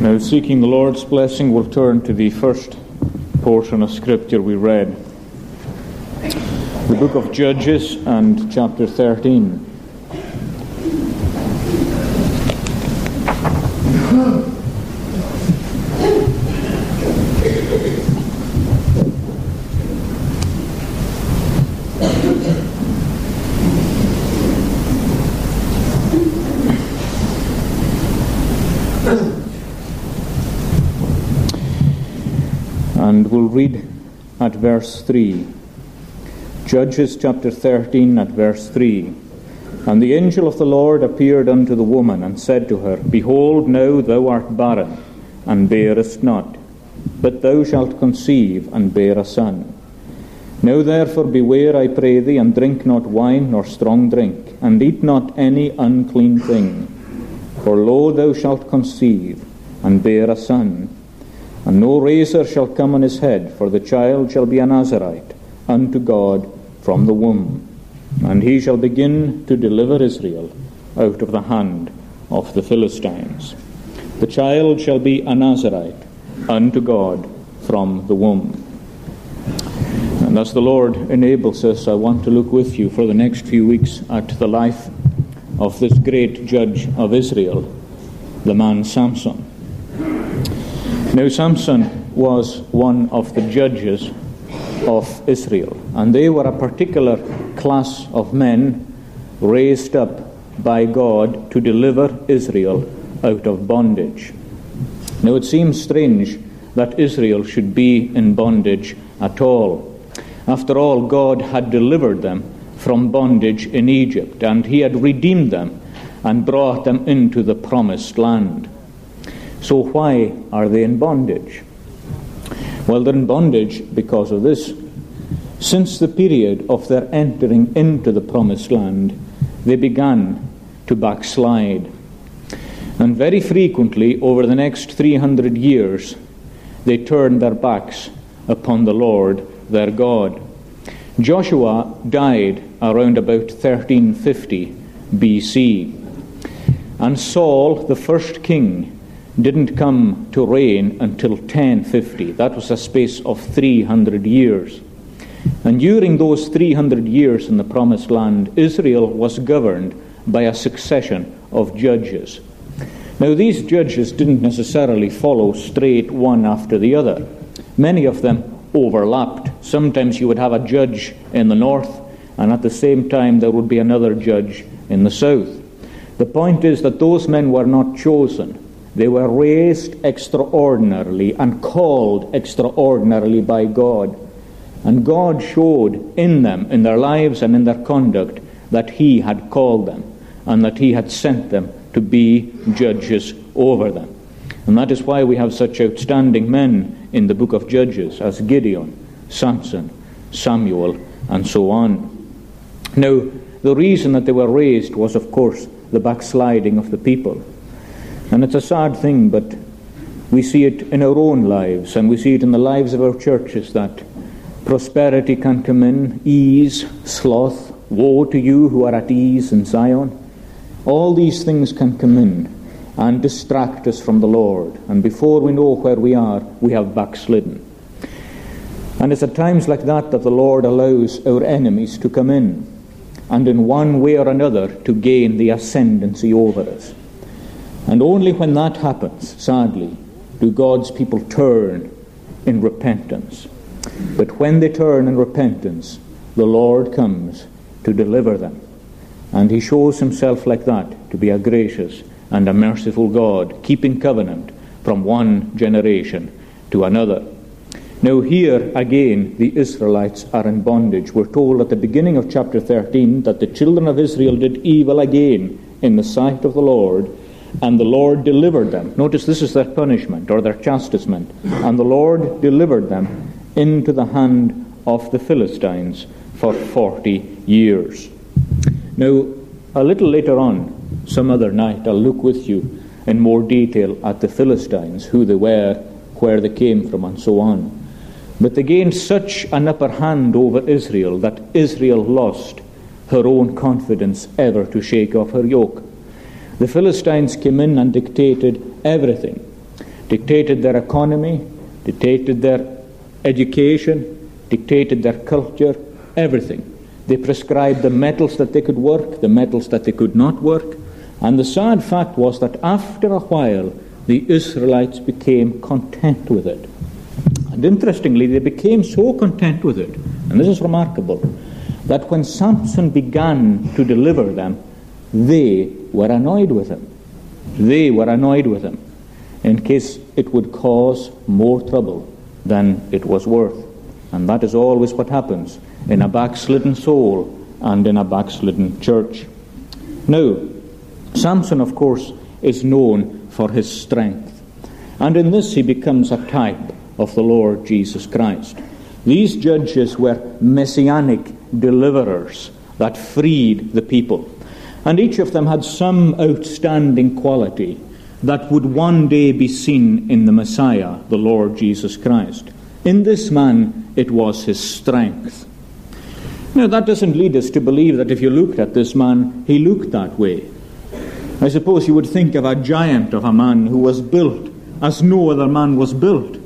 Now, seeking the Lord's blessing, we'll turn to the first portion of Scripture we read. The book of Judges and chapter 13. And we'll read at verse 3. Judges chapter 13 at verse 3. And the angel of the Lord appeared unto the woman and said to her, Behold, now thou art barren, and bearest not, but thou shalt conceive and bear a son. Now therefore beware, I pray thee, and drink not wine nor strong drink, and eat not any unclean thing. For lo, thou shalt conceive and bear a son and no razor shall come on his head, for the child shall be a Nazarite unto God from the womb. And he shall begin to deliver Israel out of the hand of the Philistines. The child shall be a Nazarite unto God from the womb. And as the Lord enables us, I want to look with you for the next few weeks at the life of this great judge of Israel, the man Samson. Now, Samson was one of the judges of Israel, and they were a particular class of men raised up by God to deliver Israel out of bondage. Now, it seems strange that Israel should be in bondage at all. After all, God had delivered them from bondage in Egypt, and He had redeemed them and brought them into the promised land. So, why are they in bondage? Well, they're in bondage because of this. Since the period of their entering into the promised land, they began to backslide. And very frequently, over the next 300 years, they turned their backs upon the Lord their God. Joshua died around about 1350 BC. And Saul, the first king, didn't come to reign until 1050. That was a space of 300 years. And during those 300 years in the Promised Land, Israel was governed by a succession of judges. Now, these judges didn't necessarily follow straight one after the other. Many of them overlapped. Sometimes you would have a judge in the north, and at the same time there would be another judge in the south. The point is that those men were not chosen they were raised extraordinarily and called extraordinarily by God. And God showed in them, in their lives and in their conduct, that He had called them and that He had sent them to be judges over them. And that is why we have such outstanding men in the book of Judges as Gideon, Samson, Samuel, and so on. Now, the reason that they were raised was, of course, the backsliding of the people. And it's a sad thing, but we see it in our own lives and we see it in the lives of our churches that prosperity can come in, ease, sloth, woe to you who are at ease in Zion. All these things can come in and distract us from the Lord. And before we know where we are, we have backslidden. And it's at times like that that the Lord allows our enemies to come in and in one way or another to gain the ascendancy over us. And only when that happens, sadly, do God's people turn in repentance. But when they turn in repentance, the Lord comes to deliver them. And he shows himself like that to be a gracious and a merciful God, keeping covenant from one generation to another. Now, here again, the Israelites are in bondage. We're told at the beginning of chapter 13 that the children of Israel did evil again in the sight of the Lord and the Lord delivered them. Notice this is their punishment or their chastisement. And the Lord delivered them into the hand of the Philistines for 40 years. Now, a little later on, some other night, I'll look with you in more detail at the Philistines, who they were, where they came from, and so on. But they gained such an upper hand over Israel that Israel lost her own confidence ever to shake off her yoke. The Philistines came in and dictated everything. dictated their economy, dictated their education, dictated their culture, everything. They prescribed the metals that they could work, the metals that they could not work. And the sad fact was that after a while, the Israelites became content with it. And interestingly, they became so content with it, and this is remarkable, that when Samson began to deliver them, they were annoyed with him. They were annoyed with him in case it would cause more trouble than it was worth. And that is always what happens in a backslidden soul and in a backslidden church. Now, Samson, of course, is known for his strength. And in this he becomes a type of the Lord Jesus Christ. These judges were messianic deliverers that freed the people. And each of them had some outstanding quality that would one day be seen in the Messiah, the Lord Jesus Christ. In this man, it was his strength. Now, that doesn't lead us to believe that if you looked at this man, he looked that way. I suppose you would think of a giant of a man who was built as no other man was built.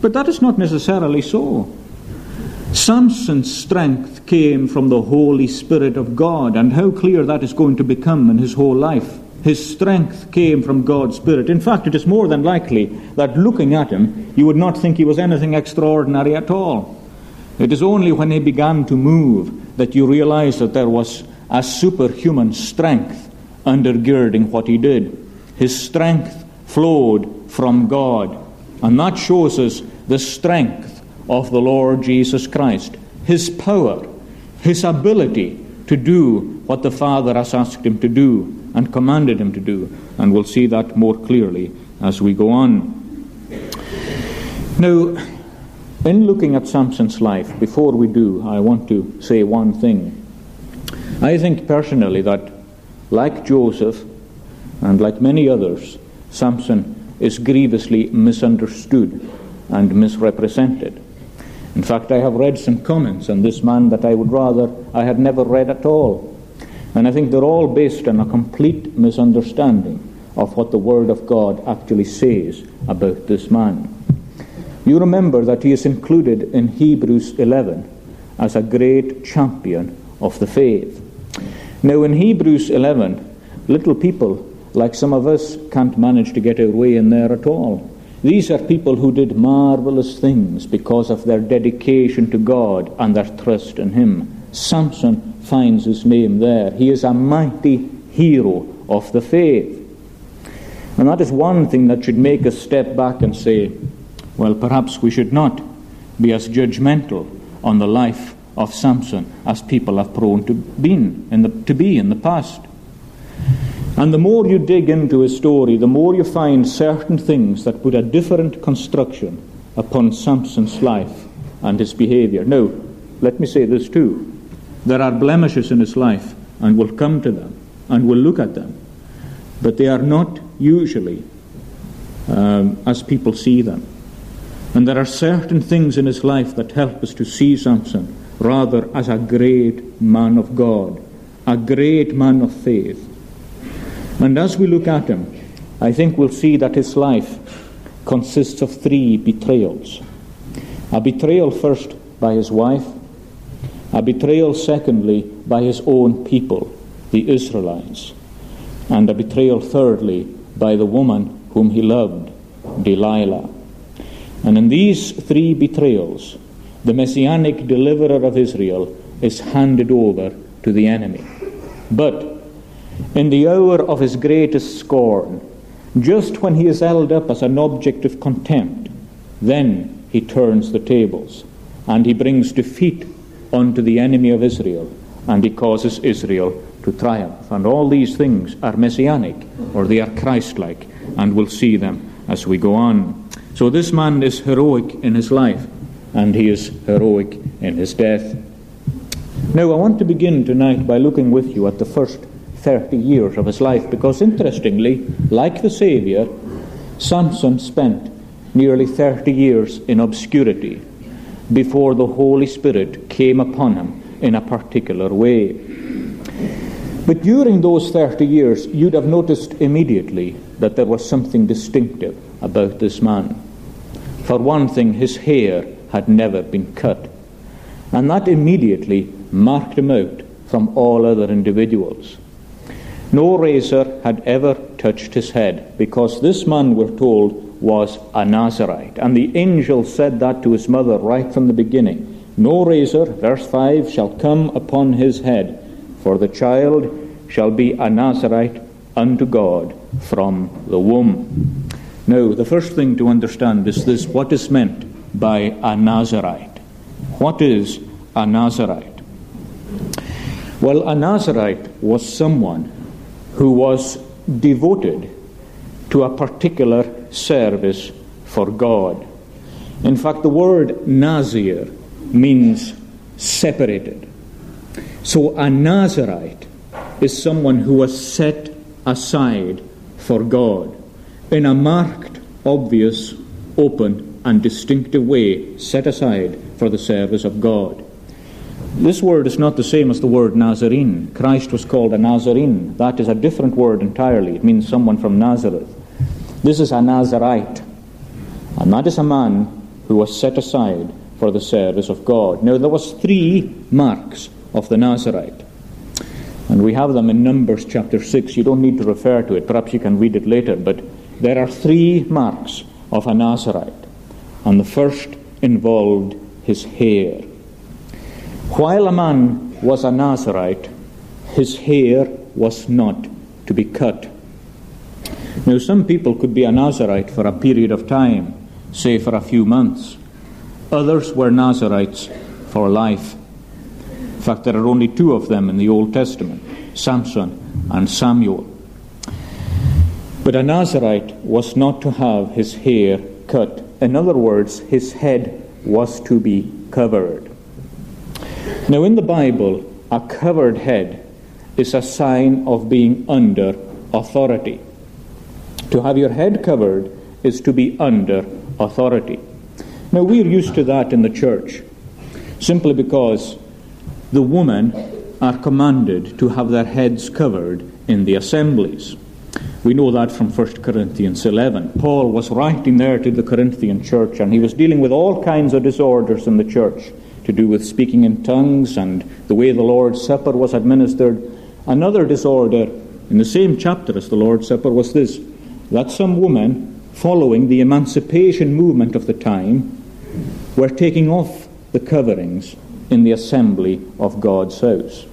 But that is not necessarily so. Samson's strength came from the Holy Spirit of God, and how clear that is going to become in his whole life. His strength came from God's Spirit. In fact, it is more than likely that looking at him, you would not think he was anything extraordinary at all. It is only when he began to move that you realize that there was a superhuman strength undergirding what he did. His strength flowed from God. And that shows us the strength of the Lord Jesus Christ, his power, his ability to do what the Father has asked him to do and commanded him to do. And we'll see that more clearly as we go on. Now, in looking at Samson's life, before we do, I want to say one thing. I think personally that, like Joseph and like many others, Samson is grievously misunderstood and misrepresented. In fact, I have read some comments on this man that I would rather I had never read at all. And I think they're all based on a complete misunderstanding of what the Word of God actually says about this man. You remember that he is included in Hebrews 11 as a great champion of the faith. Now, in Hebrews 11, little people like some of us can't manage to get our way in there at all. These are people who did marvelous things because of their dedication to God and their trust in Him. Samson finds his name there. He is a mighty hero of the faith. And that is one thing that should make us step back and say, well, perhaps we should not be as judgmental on the life of Samson as people have prone to, been in the, to be in the past. And the more you dig into his story, the more you find certain things that put a different construction upon Samson's life and his behavior. Now, let me say this too. There are blemishes in his life, and we'll come to them, and we'll look at them. But they are not usually um, as people see them. And there are certain things in his life that help us to see Samson rather as a great man of God, a great man of faith and as we look at him, I think we'll see that his life consists of three betrayals a betrayal first by his wife, a betrayal secondly by his own people, the Israelites, and a betrayal thirdly by the woman whom he loved, Delilah. And in these three betrayals, the messianic deliverer of Israel is handed over to the enemy. But in the hour of his greatest scorn, just when he is held up as an object of contempt, then he turns the tables and he brings defeat unto the enemy of Israel and he causes Israel to triumph. And all these things are messianic or they are Christ like, and we'll see them as we go on. So this man is heroic in his life and he is heroic in his death. Now, I want to begin tonight by looking with you at the first 30 years of his life because, interestingly, like the Saviour, Samson spent nearly 30 years in obscurity before the Holy Spirit came upon him in a particular way. But during those 30 years, you'd have noticed immediately that there was something distinctive about this man. For one thing, his hair had never been cut, and that immediately marked him out from all other individuals. No razor had ever touched his head, because this man, we're told, was a Nazarite. And the angel said that to his mother right from the beginning. No razor, verse 5, shall come upon his head, for the child shall be a Nazarite unto God from the womb. Now, the first thing to understand is this what is meant by a Nazarite? What is a Nazarite? Well, a Nazarite was someone who was devoted to a particular service for God. In fact, the word Nazir means separated. So a Nazarite is someone who was set aside for God in a marked, obvious, open, and distinctive way, set aside for the service of God. This word is not the same as the word Nazarene. Christ was called a Nazarene. That is a different word entirely. It means someone from Nazareth. This is a Nazarite. And that is a man who was set aside for the service of God. Now there was three marks of the Nazarite. And we have them in Numbers chapter 6. You don't need to refer to it. Perhaps you can read it later. But there are three marks of a Nazarite. And the first involved his hair. While a man was a Nazarite, his hair was not to be cut. Now, some people could be a Nazarite for a period of time, say for a few months. Others were Nazarites for life. In fact, there are only two of them in the Old Testament Samson and Samuel. But a Nazarite was not to have his hair cut. In other words, his head was to be covered. Now, in the Bible, a covered head is a sign of being under authority. To have your head covered is to be under authority. Now, we're used to that in the church simply because the women are commanded to have their heads covered in the assemblies. We know that from 1 Corinthians 11. Paul was writing there to the Corinthian church, and he was dealing with all kinds of disorders in the church to do with speaking in tongues and the way the Lord's Supper was administered. Another disorder in the same chapter as the Lord's Supper was this that some women, following the emancipation movement of the time, were taking off the coverings in the assembly of God's house.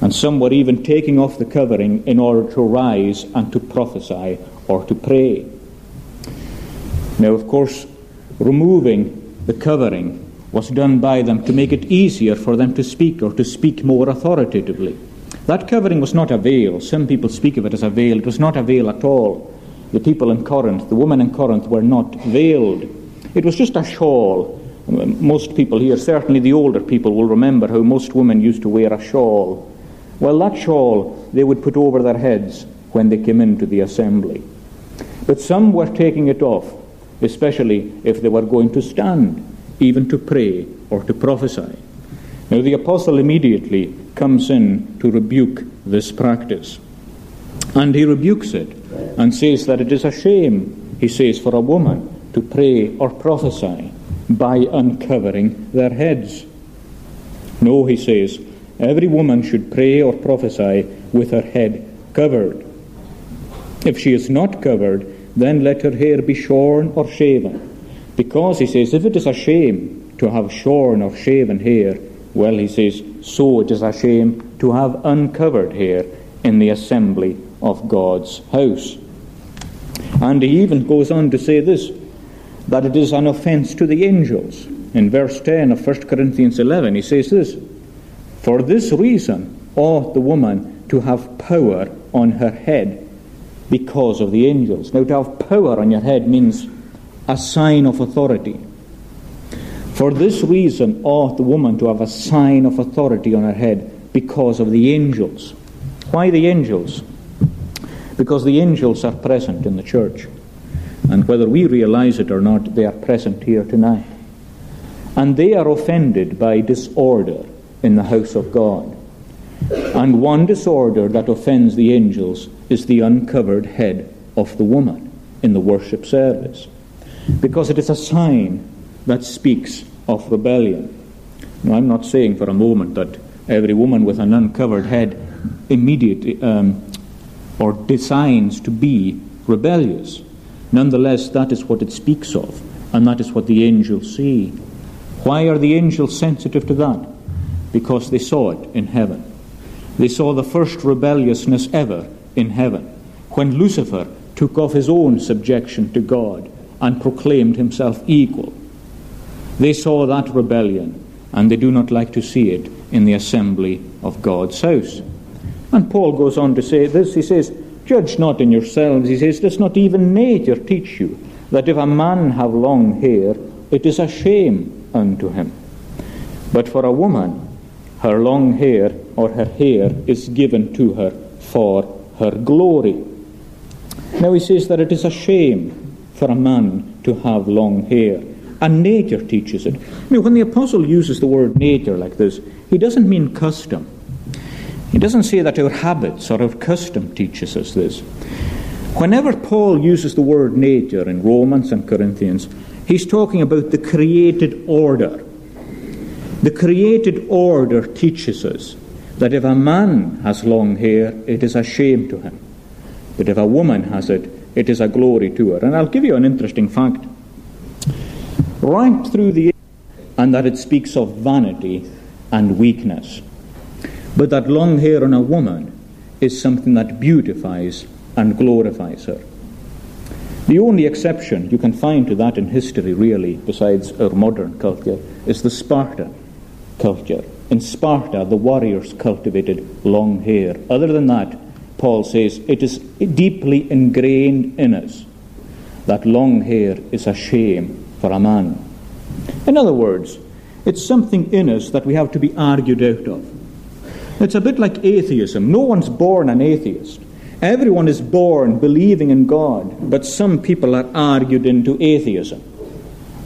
And some were even taking off the covering in order to rise and to prophesy or to pray. Now, of course, removing the covering was done by them to make it easier for them to speak or to speak more authoritatively. That covering was not a veil. Some people speak of it as a veil. It was not a veil at all. The people in Corinth, the women in Corinth, were not veiled. It was just a shawl. Um, most people here, certainly the older people, will remember how most women used to wear a shawl. Well, that shawl they would put over their heads when they came into the assembly. But some were taking it off, especially if they were going to stand even to pray or to prophesy. Now, the apostle immediately comes in to rebuke this practice. And he rebukes it and says that it is a shame, he says, for a woman to pray or prophesy by uncovering their heads. No, he says, every woman should pray or prophesy with her head covered. If she is not covered, then let her hair be shorn or shaven because, he says, if it is a shame to have shorn or shaven hair, well, he says, so it is a shame to have uncovered hair in the assembly of God's house. And he even goes on to say this that it is an offense to the angels. In verse 10 of 1 Corinthians 11, he says this For this reason ought the woman to have power on her head because of the angels. Now, to have power on your head means a sign of authority. For this reason ought the woman to have a sign of authority on her head because of the angels. Why the angels? Because the angels are present in the church. And whether we realize it or not, they are present here tonight. And they are offended by disorder in the house of God. And one disorder that offends the angels is the uncovered head of the woman in the worship service, because it is a sign that speaks of rebellion. Now, I'm not saying for a moment that every woman with an uncovered head immediately um, or designs to be rebellious. Nonetheless, that is what it speaks of, and that is what the angels see. Why are the angels sensitive to that? Because they saw it in heaven. They saw the first rebelliousness ever in heaven, when Lucifer took off his own subjection to God and proclaimed himself equal. They saw that rebellion, and they do not like to see it in the assembly of God's house. And Paul goes on to say this. He says, Judge not in yourselves. He says, Does not even nature teach you that if a man have long hair, it is a shame unto him? But for a woman, her long hair or her hair is given to her for her glory. Now he says that it is a shame for a man to have long hair. And nature teaches it. Now, when the apostle uses the word nature like this, he doesn't mean custom. He doesn't say that our habits or our custom teaches us this. Whenever Paul uses the word nature in Romans and Corinthians, he's talking about the created order. The created order teaches us that if a man has long hair, it is a shame to him. But if a woman has it, it is a glory to her. And I'll give you an interesting fact. Right through the and that it speaks of vanity and weakness. But that long hair on a woman is something that beautifies and glorifies her. The only exception you can find to that in history, really, besides our modern culture, is the Spartan culture. In Sparta, the warriors cultivated long hair. Other than that, Paul says, it is deeply ingrained in us that long hair is a shame for a man. In other words, it's something in us that we have to be argued out of. It's a bit like atheism. No one's born an atheist. Everyone is born believing in God, but some people are argued into atheism.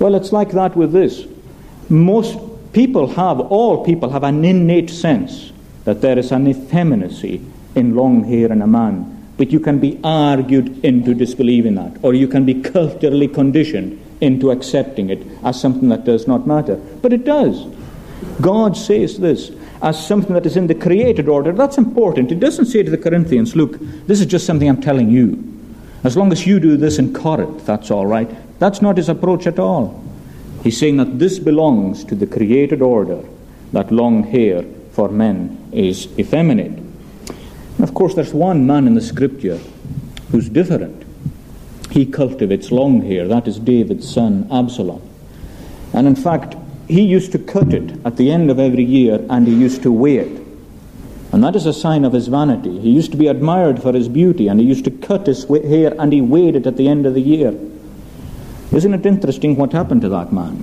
Well, it's like that with this. Most people have, all people have an innate sense that there is an effeminacy in long hair in a man, but you can be argued into disbelieving that, or you can be culturally conditioned into accepting it as something that does not matter. But it does. God says this as something that is in the created order, that's important. It doesn't say to the Corinthians, look, this is just something I'm telling you. As long as you do this in Corinth, that's all right. That's not his approach at all. He's saying that this belongs to the created order, that long hair for men is effeminate. Of course, there's one man in the scripture who's different. He cultivates long hair. That is David's son, Absalom. And in fact, he used to cut it at the end of every year and he used to weigh it. And that is a sign of his vanity. He used to be admired for his beauty and he used to cut his hair and he weighed it at the end of the year. Isn't it interesting what happened to that man?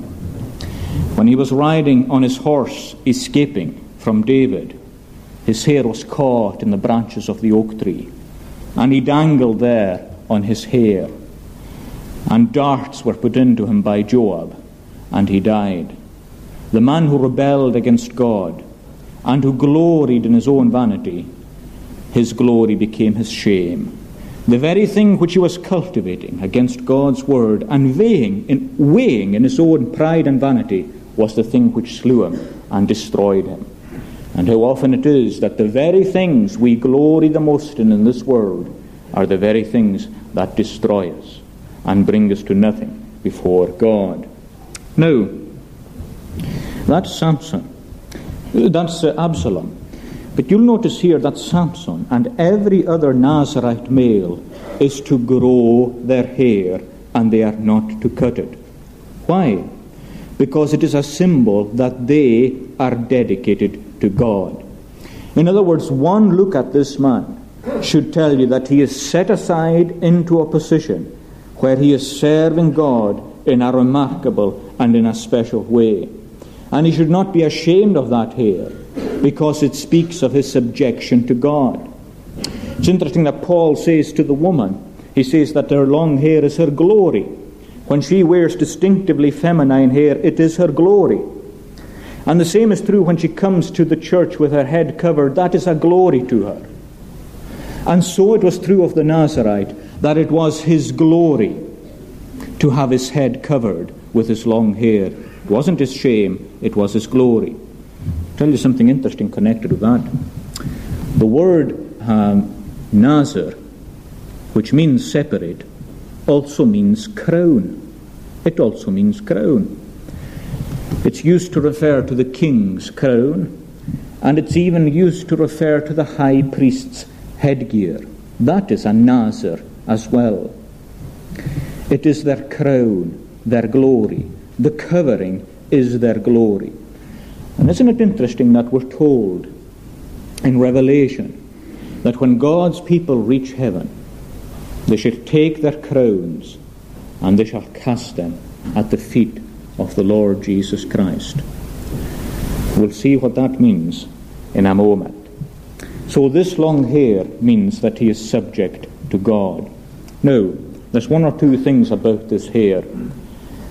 When he was riding on his horse, escaping from David, his hair was caught in the branches of the oak tree, and he dangled there on his hair. And darts were put into him by Joab, and he died. The man who rebelled against God and who gloried in his own vanity, his glory became his shame. The very thing which he was cultivating against God's word and weighing in, weighing in his own pride and vanity was the thing which slew him and destroyed him. And how often it is that the very things we glory the most in in this world are the very things that destroy us and bring us to nothing before God. Now, that's Samson. That's uh, Absalom. But you'll notice here that Samson and every other Nazarite male is to grow their hair and they are not to cut it. Why? Because it is a symbol that they are dedicated to God. In other words, one look at this man should tell you that he is set aside into a position where he is serving God in a remarkable and in a special way. And he should not be ashamed of that hair because it speaks of his subjection to God. It's interesting that Paul says to the woman, he says that her long hair is her glory. When she wears distinctively feminine hair, it is her glory. And the same is true when she comes to the church with her head covered, that is a glory to her. And so it was true of the Nazarite that it was his glory to have his head covered with his long hair. It wasn't his shame, it was his glory. I'll tell you something interesting connected with that. The word um, Nazar, which means separate, also means crown. It also means crown. It's used to refer to the king's crown, and it's even used to refer to the high priest's headgear. That is a Nazar as well. It is their crown, their glory. The covering is their glory. And isn't it interesting that we're told in Revelation that when God's people reach heaven, they shall take their crowns and they shall cast them at the feet of the Lord Jesus Christ. We'll see what that means in a moment. So, this long hair means that he is subject to God. Now, there's one or two things about this hair.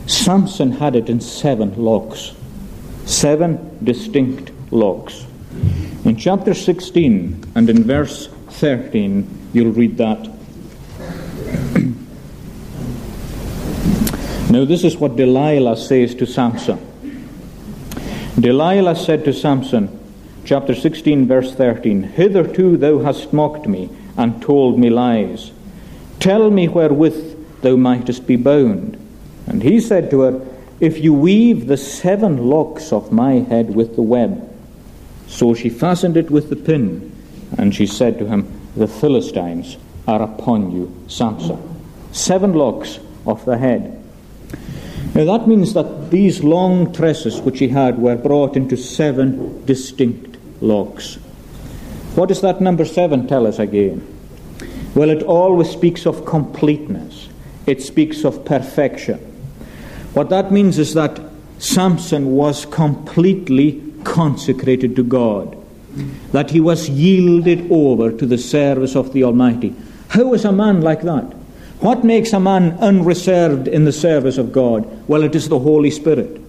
Samson had it in seven locks, seven distinct locks. In chapter 16 and in verse 13, you'll read that. Now, this is what Delilah says to Samson. Delilah said to Samson, chapter 16, verse 13, Hitherto thou hast mocked me and told me lies. Tell me wherewith thou mightest be bound. And he said to her, If you weave the seven locks of my head with the web. So she fastened it with the pin, and she said to him, The Philistines are upon you, Samson. Seven locks of the head. Now that means that these long tresses which he had were brought into seven distinct locks. What does that number seven tell us again? Well, it always speaks of completeness, it speaks of perfection. What that means is that Samson was completely consecrated to God, that he was yielded over to the service of the Almighty. How is a man like that? What makes a man unreserved in the service of God? Well, it is the Holy Spirit.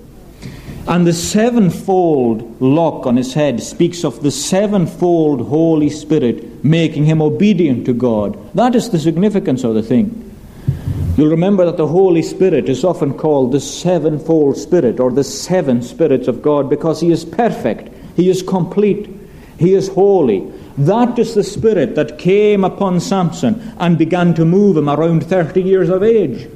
And the sevenfold lock on his head speaks of the sevenfold Holy Spirit making him obedient to God. That is the significance of the thing. You'll remember that the Holy Spirit is often called the sevenfold Spirit or the seven spirits of God because he is perfect, he is complete, he is holy. That is the Spirit that came upon Samson and began to move him around 30 years of age.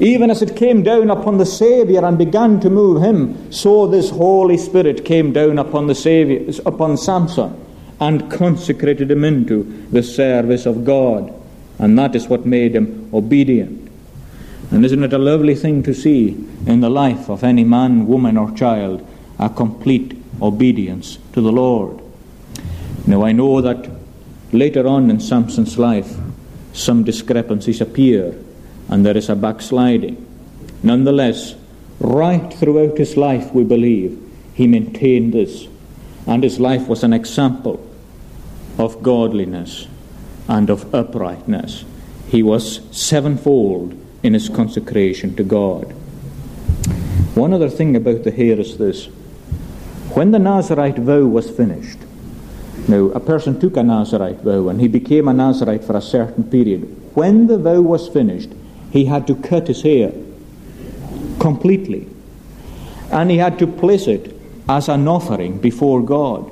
Even as it came down upon the Saviour and began to move him, so this Holy Spirit came down upon the Saviour, upon Samson, and consecrated him into the service of God. And that is what made him obedient. And isn't it a lovely thing to see in the life of any man, woman, or child a complete obedience to the Lord? Now I know that later on in Samson's life some discrepancies appear and there is a backsliding. Nonetheless, right throughout his life, we believe, he maintained this, and his life was an example of godliness and of uprightness. He was sevenfold in his consecration to God. One other thing about the hair is this when the Nazarite vow was finished, now a person took a Nazarite vow and he became a Nazarite for a certain period. When the vow was finished, he had to cut his hair completely. And he had to place it as an offering before God.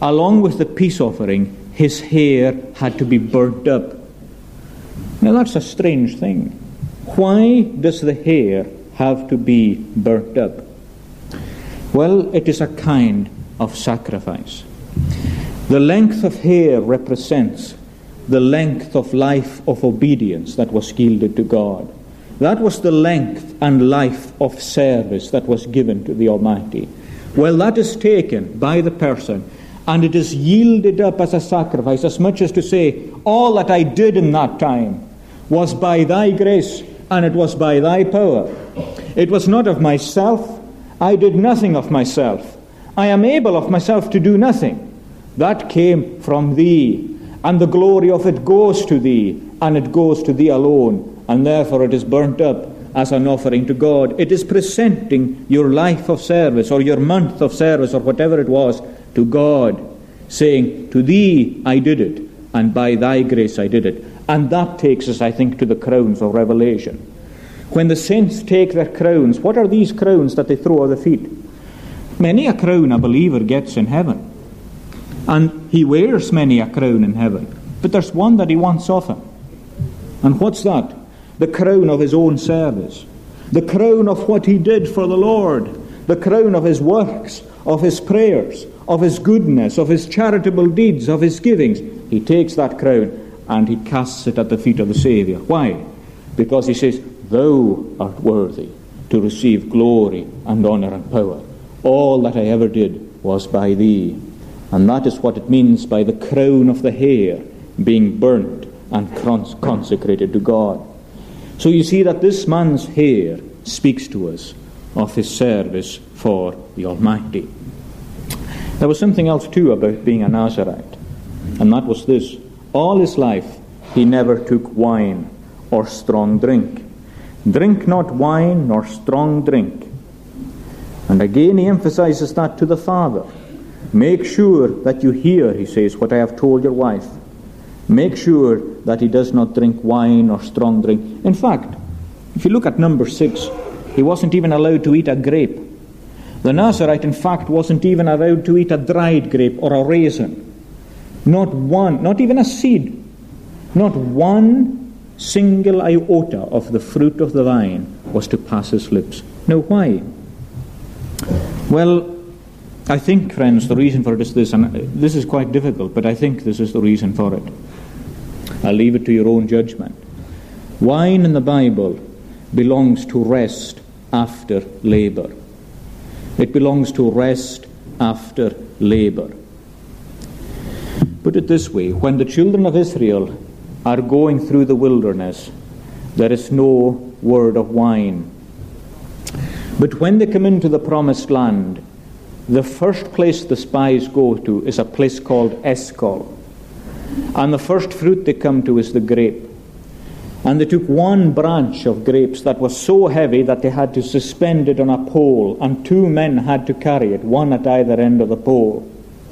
Along with the peace offering, his hair had to be burnt up. Now that's a strange thing. Why does the hair have to be burnt up? Well, it is a kind of sacrifice. The length of hair represents the length of life of obedience that was yielded to God. That was the length and life of service that was given to the Almighty. Well, that is taken by the person and it is yielded up as a sacrifice, as much as to say, All that I did in that time was by thy grace and it was by thy power. It was not of myself. I did nothing of myself. I am able of myself to do nothing. That came from thee and the glory of it goes to thee, and it goes to thee alone, and therefore it is burnt up as an offering to God. It is presenting your life of service or your month of service or whatever it was to God, saying, To thee I did it, and by thy grace I did it. And that takes us, I think, to the crowns of Revelation. When the saints take their crowns, what are these crowns that they throw at the feet? Many a crown a believer gets in heaven. And he wears many a crown in heaven. But there's one that he wants off him. And what's that? The crown of his own service. The crown of what he did for the Lord. The crown of his works, of his prayers, of his goodness, of his charitable deeds, of his givings. He takes that crown and he casts it at the feet of the Saviour. Why? Because he says, Thou art worthy to receive glory and honour and power. All that I ever did was by thee. And that is what it means by the crown of the hair being burnt and consecrated to God. So you see that this man's hair speaks to us of his service for the Almighty. There was something else too about being a Nazarite, and that was this. All his life he never took wine or strong drink. Drink not wine nor strong drink. And again he emphasizes that to the father. Make sure that you hear, he says, what I have told your wife. Make sure that he does not drink wine or strong drink. In fact, if you look at number six, he wasn't even allowed to eat a grape. The Nazarite, in fact, wasn't even allowed to eat a dried grape or a raisin. Not one, not even a seed. Not one single iota of the fruit of the vine was to pass his lips. Now, why? Well, I think, friends, the reason for it is this, and this is quite difficult, but I think this is the reason for it. I'll leave it to your own judgment. Wine in the Bible belongs to rest after labor. It belongs to rest after labor. Put it this way when the children of Israel are going through the wilderness, there is no word of wine. But when they come into the promised land, the first place the spies go to is a place called Eshcol. And the first fruit they come to is the grape. And they took one branch of grapes that was so heavy that they had to suspend it on a pole, and two men had to carry it, one at either end of the pole.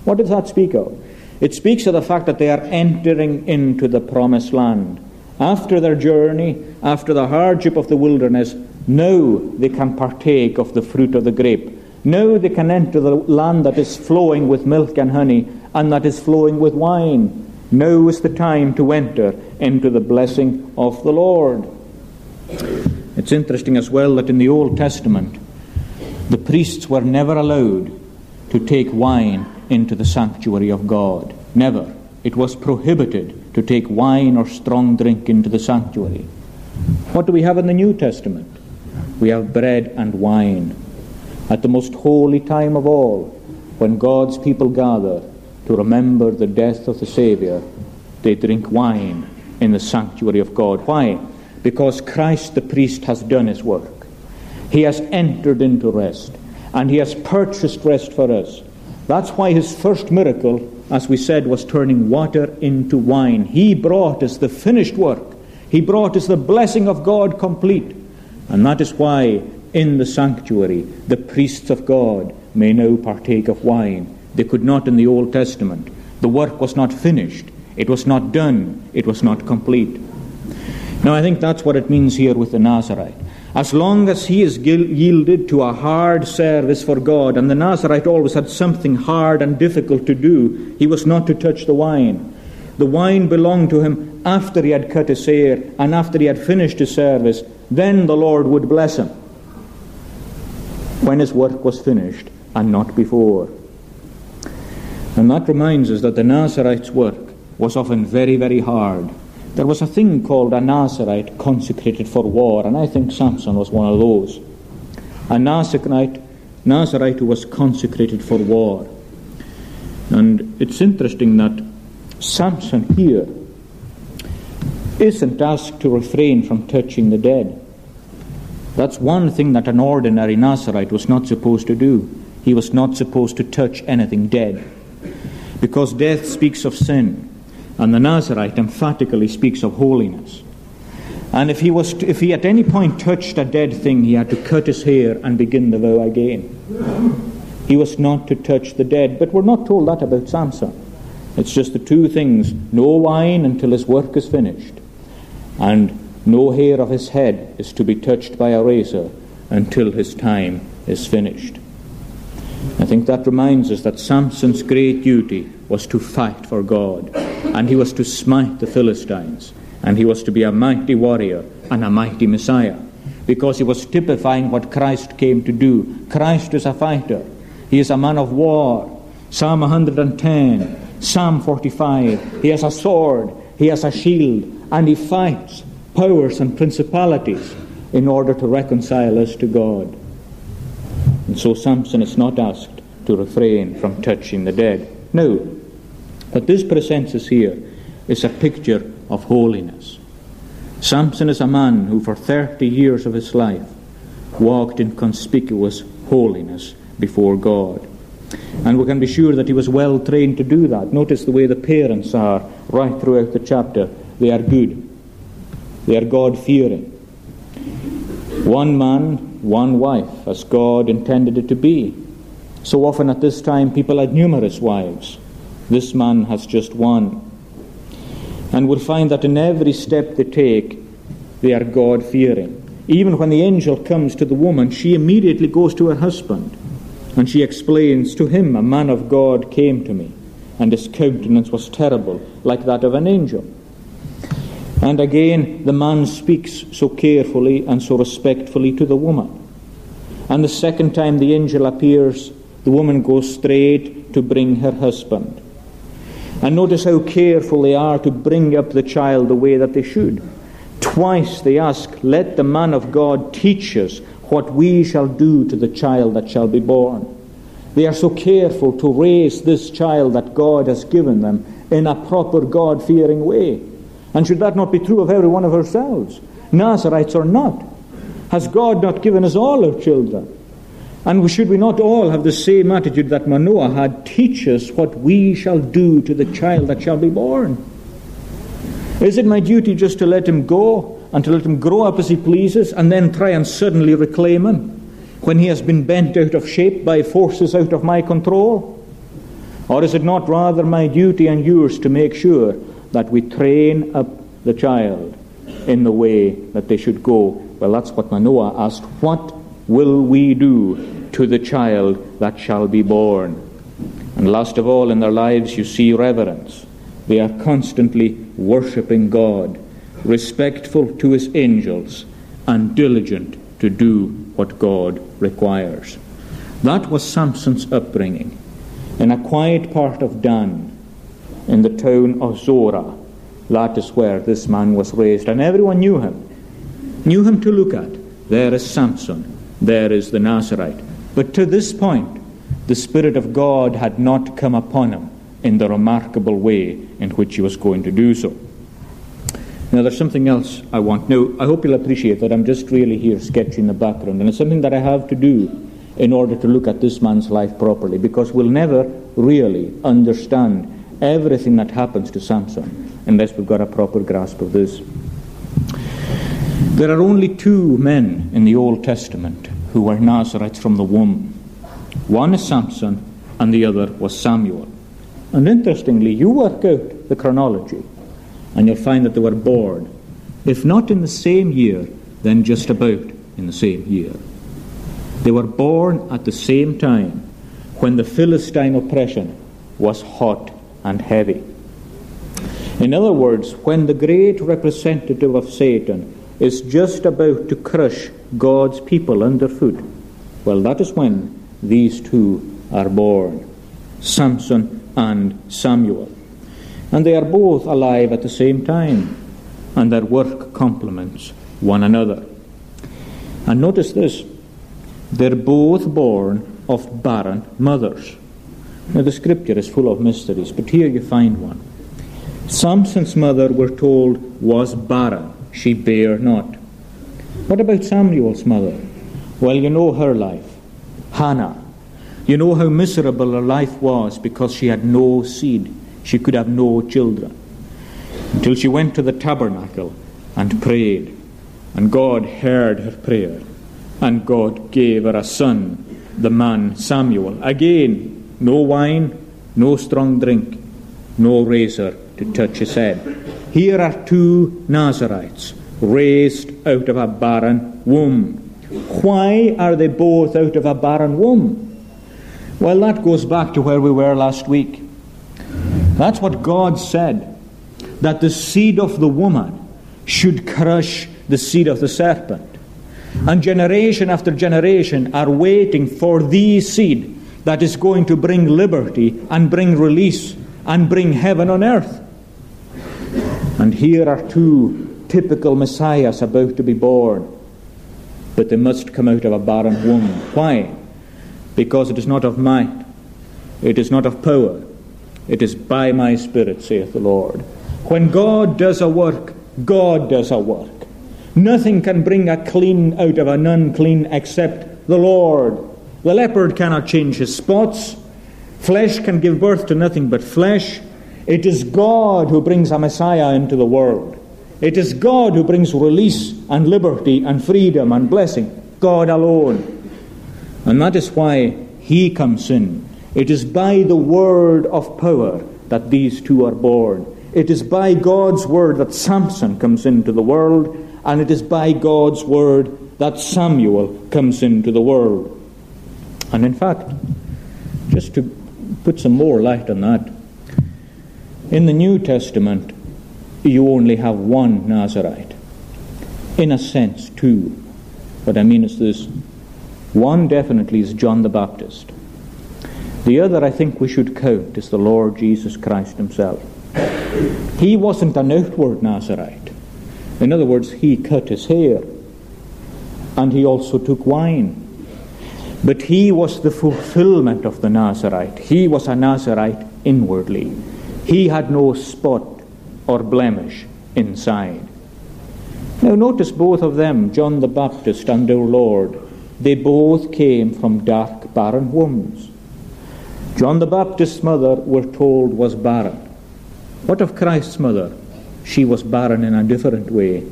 What does that speak of? It speaks of the fact that they are entering into the promised land. After their journey, after the hardship of the wilderness, now they can partake of the fruit of the grape. Now they can enter the land that is flowing with milk and honey and that is flowing with wine. Now is the time to enter into the blessing of the Lord. It's interesting as well that in the Old Testament, the priests were never allowed to take wine into the sanctuary of God. Never. It was prohibited to take wine or strong drink into the sanctuary. What do we have in the New Testament? We have bread and wine. At the most holy time of all, when God's people gather, to remember the death of the Saviour, they drink wine in the sanctuary of God. Why? Because Christ the priest has done his work. He has entered into rest, and he has purchased rest for us. That's why his first miracle, as we said, was turning water into wine. He brought us the finished work. He brought us the blessing of God complete. And that is why in the sanctuary the priests of God may now partake of wine they could not in the Old Testament. The work was not finished. It was not done. It was not complete. Now, I think that's what it means here with the Nazarite. As long as he is yielded to a hard service for God, and the Nazarite always had something hard and difficult to do, he was not to touch the wine. The wine belonged to him after he had cut his hair and after he had finished his service. Then the Lord would bless him when his work was finished and not before. And that reminds us that the Nazarite's work was often very, very hard. There was a thing called a Nazarite consecrated for war, and I think Samson was one of those. A Nazarite, Nazarite who was consecrated for war. And it's interesting that Samson here isn't asked to refrain from touching the dead. That's one thing that an ordinary Nazarite was not supposed to do. He was not supposed to touch anything dead because death speaks of sin, and the Nazarite emphatically speaks of holiness. And if he, was to, if he at any point touched a dead thing, he had to cut his hair and begin the vow again. He was not to touch the dead, but we're not told that about Samson. It's just the two things no wine until his work is finished, and no hair of his head is to be touched by a razor until his time is finished. I think that reminds us that Samson's great duty was to fight for God, and he was to smite the Philistines, and he was to be a mighty warrior and a mighty Messiah, because he was typifying what Christ came to do. Christ is a fighter, he is a man of war. Psalm 110 Psalm 45. He has a sword, he has a shield, and he fights powers and principalities in order to reconcile us to God. And so Samson is not asked to refrain from touching the dead. No, what this presents us here is a picture of holiness. Samson is a man who, for 30 years of his life, walked in conspicuous holiness before God. And we can be sure that he was well trained to do that. Notice the way the parents are right throughout the chapter. They are good, they are God fearing. One man, one wife, as God intended it to be. So often at this time, people had numerous wives. This man has just one. And we'll find that in every step they take, they are God fearing. Even when the angel comes to the woman, she immediately goes to her husband and she explains, To him a man of God came to me, and his countenance was terrible, like that of an angel. And again, the man speaks so carefully and so respectfully to the woman. And the second time the angel appears, the woman goes straight to bring her husband. And notice how careful they are to bring up the child the way that they should. Twice they ask, Let the man of God teach us what we shall do to the child that shall be born. They are so careful to raise this child that God has given them in a proper God fearing way. And should that not be true of every one of ourselves, Nazarites or not? Has God not given us all our children? And should we not all have the same attitude that Manoah had? Teach us what we shall do to the child that shall be born. Is it my duty just to let him go and to let him grow up as he pleases and then try and suddenly reclaim him when he has been bent out of shape by forces out of my control? Or is it not rather my duty and yours to make sure that we train up the child in the way that they should go? Well, that's what Manoah asked. What will we do to the child that shall be born? And last of all, in their lives, you see reverence. They are constantly worshipping God respectful to his angels, and diligent to do what God requires. That was Samson's upbringing in a quiet part of Dan, in the town of Zorah. That is where this man was raised, and everyone knew him, knew him to look at. There is Samson, there is the Nazarite. But to this point, the Spirit of God had not come upon him in the remarkable way in which he was going to do so. Now, there's something else I want. Now, I hope you'll appreciate that I'm just really here sketching the background, and it's something that I have to do in order to look at this man's life properly, because we'll never really understand everything that happens to Samson unless we've got a proper grasp of this. There are only two men in the Old Testament who were Nazarites from the womb. One is Samson, and the other was Samuel. And interestingly, you work out the chronology and you'll find that they were born, if not in the same year, then just about in the same year. They were born at the same time when the Philistine oppression was hot and heavy. In other words, when the great representative of Satan is just about to crush God's people underfoot, well, that is when these two are born Samson and Samuel and they are both alive at the same time, and their work complements one another. And notice this they're both born of barren mothers. Now, the scripture is full of mysteries, but here you find one. Samson's mother, we're told, was barren. She bare not. What about Samuel's mother? Well, you know her life. Hannah. You know how miserable her life was because she had no seed she could have no children until she went to the tabernacle and prayed. And God heard her prayer. And God gave her a son, the man Samuel. Again, no wine, no strong drink. no razor to touch his head. Here are two Nazarites raised out of a barren womb. Why are they both out of a barren womb? Well, that goes back to where we were last week. That's what God said that the seed of the woman should crush the seed of the serpent. And generation after generation are waiting for the seed that is going to bring liberty and bring release and bring heaven on earth. And here are two typical messiahs about to be born. But they must come out of a barren womb. Why? Because it is not of might, it is not of power, it is by my Spirit, saith the Lord. When God does a work, God does a work. Nothing can bring a clean out of an unclean except the Lord. The leopard cannot change his spots. Flesh can give birth to nothing but flesh. It is God who brings a Messiah into the world. It is God who brings release and liberty and freedom and blessing. God alone. And that is why He comes in. It is by the word of power that these two are born. It is by God's word that Samson comes into the world, and it is by God's word that Samuel comes into the world. And in fact, just to put some more light on that, in the New Testament, you only have one Nazarite. In a sense, two. What I mean is this one definitely is John the Baptist. The other, I think we should count, is the Lord Jesus Christ Himself. He wasn't an outward Nazarite. In other words, He cut His hair and He also took wine. But He was the fulfillment of the Nazarite. He was a Nazarite inwardly. He had no spot or blemish inside. Now, notice both of them, John the Baptist and our Lord, they both came from dark, barren wombs. John the Baptist's mother, we're told, was barren. What of Christ's mother? She was barren in a different way.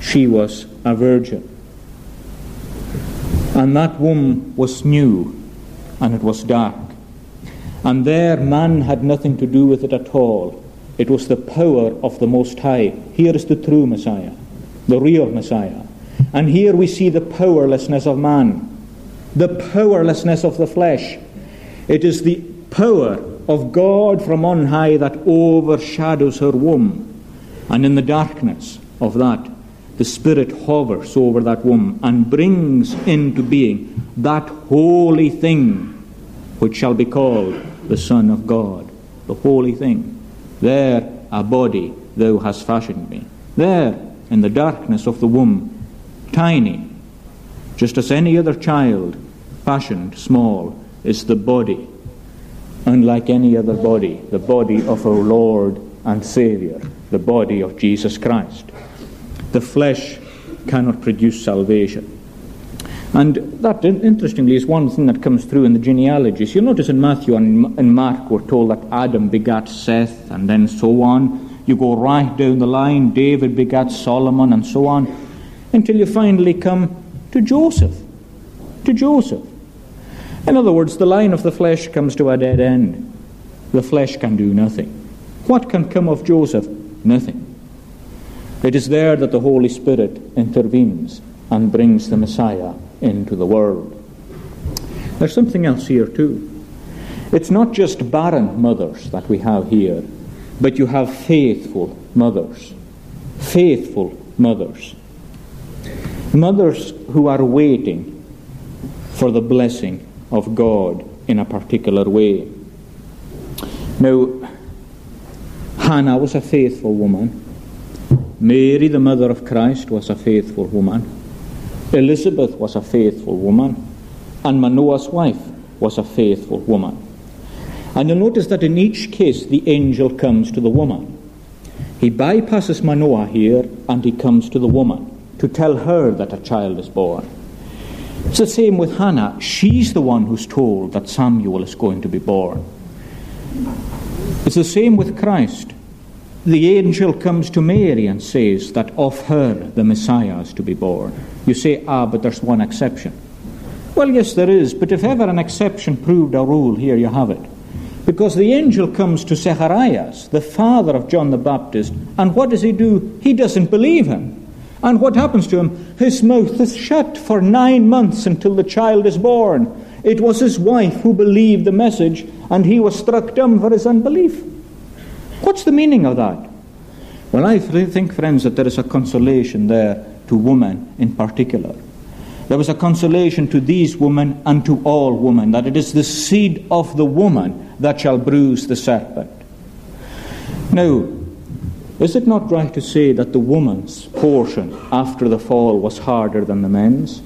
She was a virgin. And that womb was new, and it was dark. And there man had nothing to do with it at all. It was the power of the Most High. Here is the true Messiah, the real Messiah. And here we see the powerlessness of man, the powerlessness of the flesh. It is the power of God from on high that overshadows her womb. And in the darkness of that, the Spirit hovers over that womb and brings into being that holy thing which shall be called the Son of God. The holy thing. There, a body thou hast fashioned me. There, in the darkness of the womb, tiny, just as any other child, fashioned small, is the body, unlike any other body, the body of our Lord and Saviour, the body of Jesus Christ. The flesh cannot produce salvation. And that, interestingly, is one thing that comes through in the genealogies. You'll notice in Matthew and in Mark, we're told that Adam begat Seth, and then so on. You go right down the line, David begat Solomon, and so on, until you finally come to Joseph. To Joseph. In other words, the line of the flesh comes to a dead end. The flesh can do nothing. What can come of Joseph? Nothing. It is there that the Holy Spirit intervenes and brings the Messiah into the world. There's something else here too. It's not just barren mothers that we have here, but you have faithful mothers. Faithful mothers. Mothers who are waiting for the blessing of God in a particular way. Now, Hannah was a faithful woman. Mary, the mother of Christ, was a faithful woman. Elizabeth was a faithful woman, and Manoah's wife was a faithful woman. And you'll notice that in each case the angel comes to the woman. He bypasses Manoah here and he comes to the woman to tell her that a child is born. It's the same with Hannah. She's the one who's told that Samuel is going to be born. It's the same with Christ. The angel comes to Mary and says that of her the Messiah is to be born. You say, ah, but there's one exception. Well, yes, there is, but if ever an exception proved a rule, here you have it. Because the angel comes to Zacharias, the father of John the Baptist, and what does he do? He doesn't believe him. And what happens to him? His mouth is shut for nine months until the child is born. It was his wife who believed the message, and he was struck dumb for his unbelief. What's the meaning of that? Well, I think, friends, that there is a consolation there to women in particular. There was a consolation to these women and to all women, that it is the seed of the woman that shall bruise the serpent. Now, is it not right to say that the woman's portion after the fall was harder than the men's?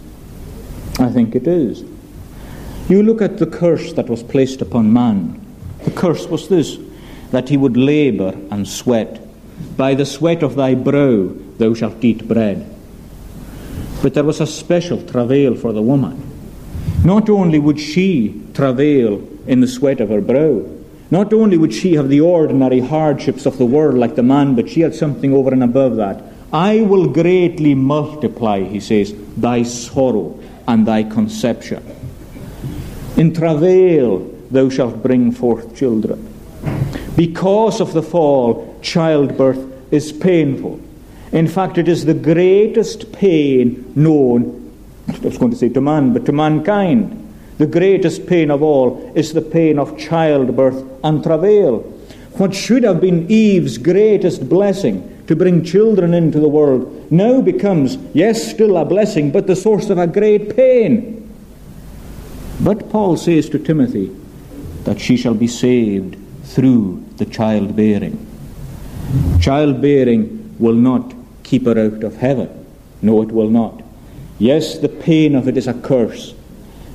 I think it is. You look at the curse that was placed upon man. The curse was this that he would labour and sweat. By the sweat of thy brow thou shalt eat bread. But there was a special travail for the woman. Not only would she travail in the sweat of her brow, not only would she have the ordinary hardships of the world like the man, but she had something over and above that. I will greatly multiply, he says, thy sorrow and thy conception. In travail thou shalt bring forth children. Because of the fall, childbirth is painful. In fact, it is the greatest pain known, I was going to say to man, but to mankind. The greatest pain of all is the pain of childbirth and travail. What should have been Eve's greatest blessing, to bring children into the world, now becomes, yes, still a blessing, but the source of a great pain. But Paul says to Timothy that she shall be saved through the childbearing. Childbearing will not keep her out of heaven. No, it will not. Yes, the pain of it is a curse.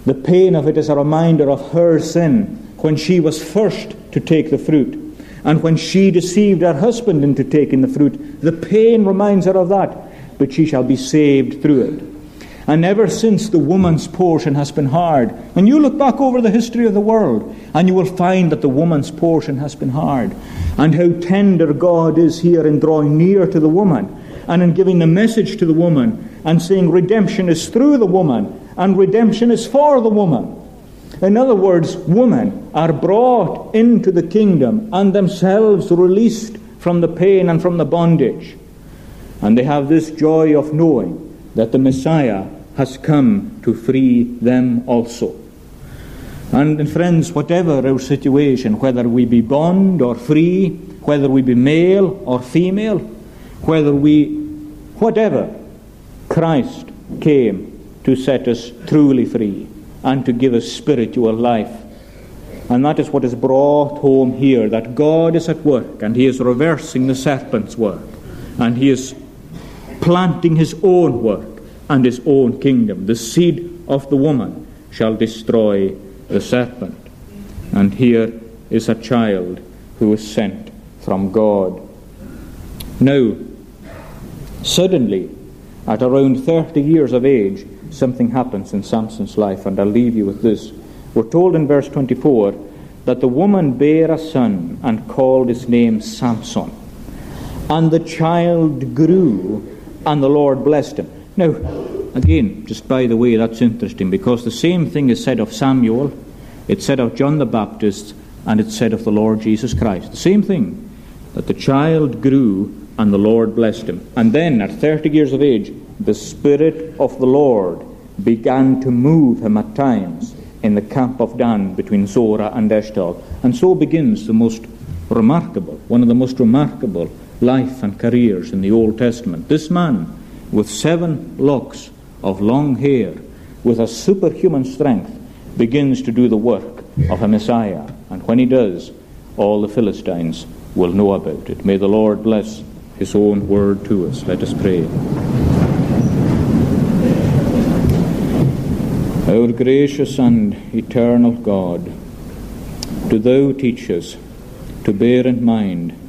The pain of it is a reminder of her sin when she was first to take the fruit. And when she deceived her husband into taking the fruit, the pain reminds her of that. But she shall be saved through it. And ever since the woman's portion has been hard. And you look back over the history of the world, and you will find that the woman's portion has been hard. And how tender God is here in drawing near to the woman and in giving the message to the woman and saying redemption is through the woman and redemption is for the woman. In other words, women are brought into the kingdom and themselves released from the pain and from the bondage. And they have this joy of knowing that the Messiah has come to free them also. And friends, whatever our situation, whether we be bond or free, whether we be male or female, whether we, whatever, Christ came to set us truly free and to give us spiritual life. And that is what is brought home here that God is at work and He is reversing the serpent's work and He is planting His own work and His own kingdom. The seed of the woman shall destroy the serpent. And here is a child who is sent from God. Now, Suddenly, at around 30 years of age, something happens in Samson's life, and I'll leave you with this. We're told in verse 24 that the woman bare a son and called his name Samson. And the child grew, and the Lord blessed him. Now, again, just by the way, that's interesting because the same thing is said of Samuel, it's said of John the Baptist, and it's said of the Lord Jesus Christ. The same thing, that the child grew and the Lord blessed him. And then, at 30 years of age, the Spirit of the Lord began to move him at times in the camp of Dan between Zorah and Eshtaol. And so begins the most remarkable, one of the most remarkable life and careers in the Old Testament. This man, with seven locks of long hair, with a superhuman strength, begins to do the work of a Messiah. And when he does, all the Philistines will know about it. May the Lord bless his own word to us. Let us pray. Our gracious and eternal God, do thou teach us to bear in mind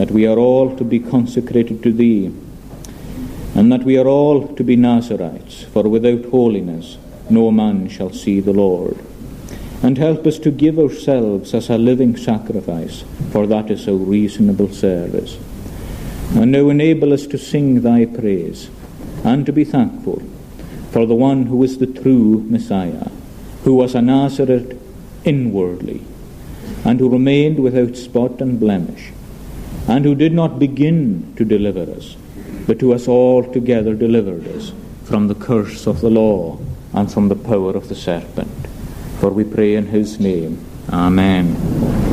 that we are all to be consecrated to thee, and that we are all to be Nazarites, for without holiness no man shall see the Lord. And help us to give ourselves as a living sacrifice, for that is our reasonable service. And now enable us to sing thy praise and to be thankful for the one who is the true Messiah, who was a Nazarite inwardly, and who remained without spot and blemish, and who did not begin to deliver us, but who us altogether delivered us from the curse of the law and from the power of the serpent. For we pray in his name. Amen.